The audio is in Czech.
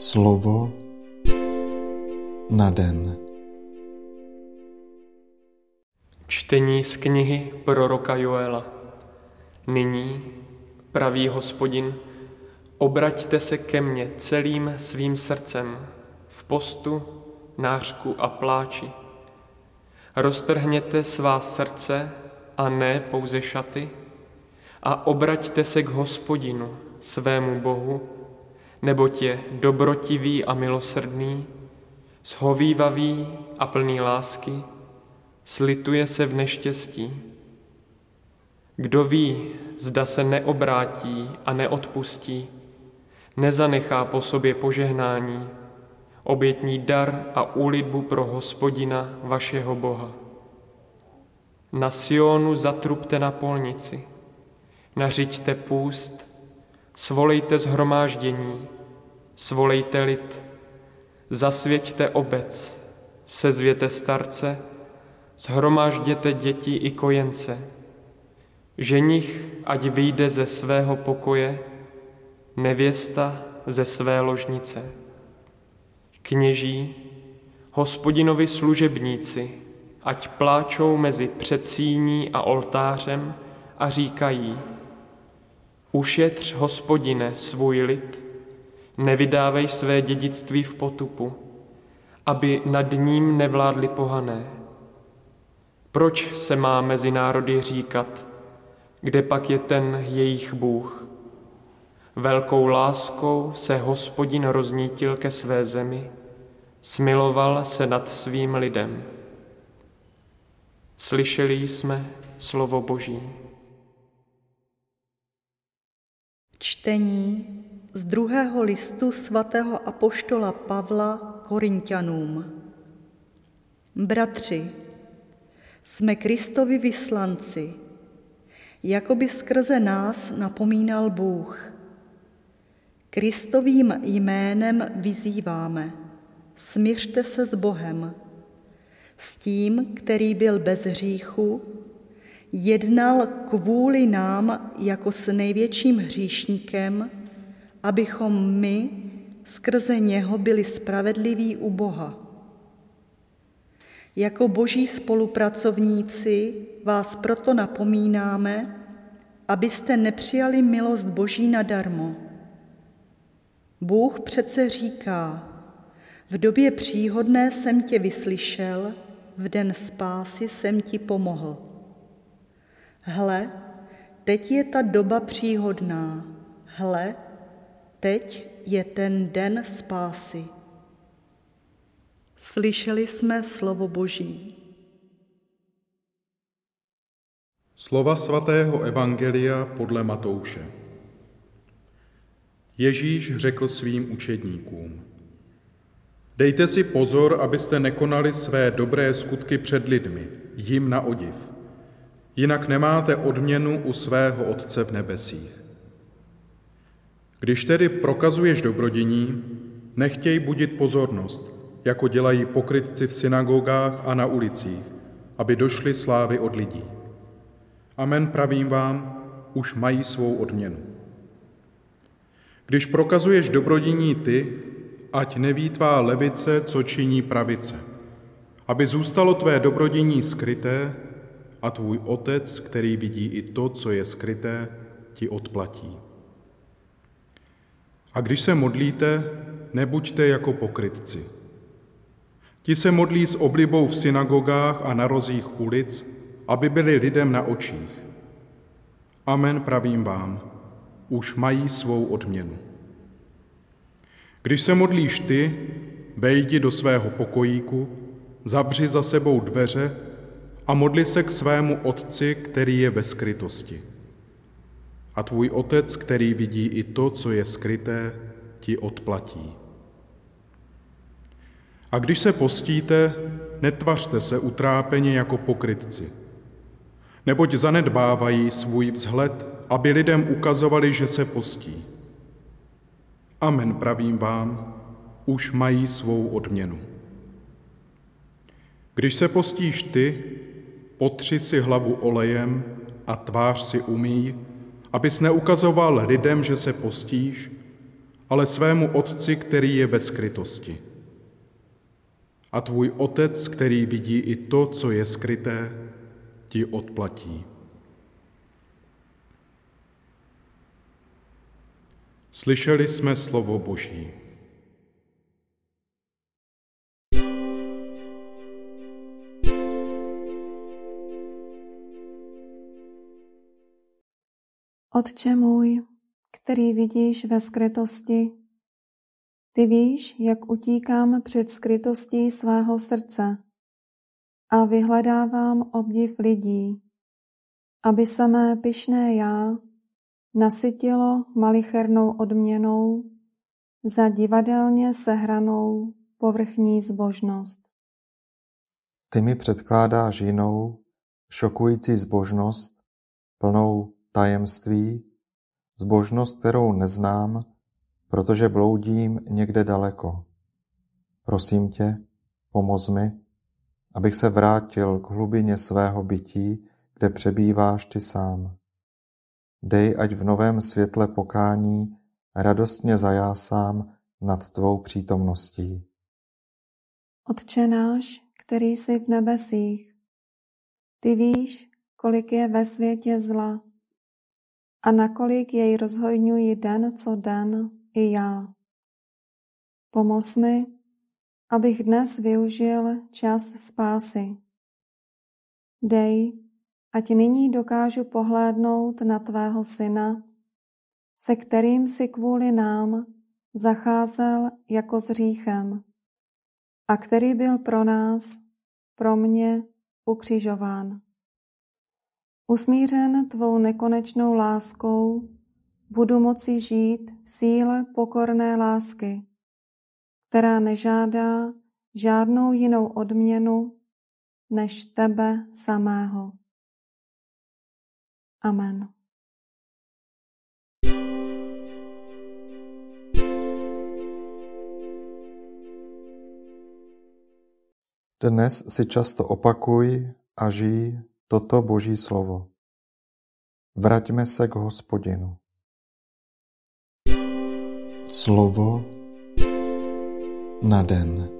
Slovo na den. Čtení z knihy proroka Joela. Nyní, pravý hospodin, obraťte se ke mně celým svým srdcem v postu, nářku a pláči. Roztrhněte svá srdce a ne pouze šaty a obraťte se k hospodinu, svému Bohu, neboť je dobrotivý a milosrdný, shovívavý a plný lásky, slituje se v neštěstí. Kdo ví, zda se neobrátí a neodpustí, nezanechá po sobě požehnání, obětní dar a úlitbu pro hospodina vašeho Boha. Na Sionu zatrubte na polnici, nařiďte půst, Svolejte zhromáždění, svolejte lid, zasvěťte obec, sezvěte starce, zhromážděte děti i kojence. Ženich ať vyjde ze svého pokoje, nevěsta ze své ložnice. Kněží, hospodinovi služebníci, ať pláčou mezi předsíní a oltářem a říkají, Ušetř, hospodine, svůj lid, nevydávej své dědictví v potupu, aby nad ním nevládli pohané. Proč se má mezi národy říkat, kde pak je ten jejich Bůh? Velkou láskou se hospodin roznítil ke své zemi, smiloval se nad svým lidem. Slyšeli jsme slovo Boží. Čtení z druhého listu svatého apoštola Pavla Korintianům. Bratři, jsme Kristovi vyslanci, jako by skrze nás napomínal Bůh. Kristovým jménem vyzýváme, smířte se s Bohem, s tím, který byl bez hříchu, jednal kvůli nám jako s největším hříšníkem, abychom my skrze něho byli spravedliví u Boha. Jako boží spolupracovníci vás proto napomínáme, abyste nepřijali milost boží nadarmo. Bůh přece říká, v době příhodné jsem tě vyslyšel, v den spásy jsem ti pomohl. Hle, teď je ta doba příhodná. Hle, teď je ten den spásy. Slyšeli jsme slovo Boží. Slova svatého Evangelia podle Matouše. Ježíš řekl svým učedníkům, Dejte si pozor, abyste nekonali své dobré skutky před lidmi, jim na odiv jinak nemáte odměnu u svého Otce v nebesích. Když tedy prokazuješ dobrodění, nechtěj budit pozornost, jako dělají pokrytci v synagogách a na ulicích, aby došly slávy od lidí. Amen pravím vám, už mají svou odměnu. Když prokazuješ dobrodění ty, ať neví tvá levice, co činí pravice, aby zůstalo tvé dobrodění skryté a tvůj otec, který vidí i to, co je skryté, ti odplatí. A když se modlíte, nebuďte jako pokrytci. Ti se modlí s oblibou v synagogách a na rozích ulic, aby byli lidem na očích. Amen pravím vám, už mají svou odměnu. Když se modlíš ty, vejdi do svého pokojíku, zavři za sebou dveře a modli se k svému Otci, který je ve skrytosti. A tvůj Otec, který vidí i to, co je skryté, ti odplatí. A když se postíte, netvařte se utrápeně jako pokrytci, neboť zanedbávají svůj vzhled, aby lidem ukazovali, že se postí. Amen pravím vám, už mají svou odměnu. Když se postíš ty, potři si hlavu olejem a tvář si umí, abys neukazoval lidem, že se postíš, ale svému Otci, který je ve skrytosti. A tvůj Otec, který vidí i to, co je skryté, ti odplatí. Slyšeli jsme slovo Boží. Otče můj, který vidíš ve skrytosti, ty víš, jak utíkám před skrytostí svého srdce a vyhledávám obdiv lidí, aby se mé pyšné já nasytilo malichernou odměnou za divadelně sehranou povrchní zbožnost. Ty mi předkládáš jinou, šokující zbožnost, plnou tajemství, zbožnost, kterou neznám, protože bloudím někde daleko. Prosím tě, pomoz mi, abych se vrátil k hlubině svého bytí, kde přebýváš ty sám. Dej, ať v novém světle pokání radostně zajásám nad tvou přítomností. Otče náš, který jsi v nebesích, ty víš, kolik je ve světě zla a nakolik jej rozhojňuji den co den i já. Pomoz mi, abych dnes využil čas spásy. Dej, ať nyní dokážu pohlédnout na tvého syna, se kterým si kvůli nám zacházel jako s říchem a který byl pro nás, pro mě ukřižován. Usmířen tvou nekonečnou láskou budu moci žít v síle pokorné lásky, která nežádá žádnou jinou odměnu než tebe samého. Amen. Dnes si často opakuj a žij toto Boží slovo. Vraťme se k hospodinu. Slovo na den.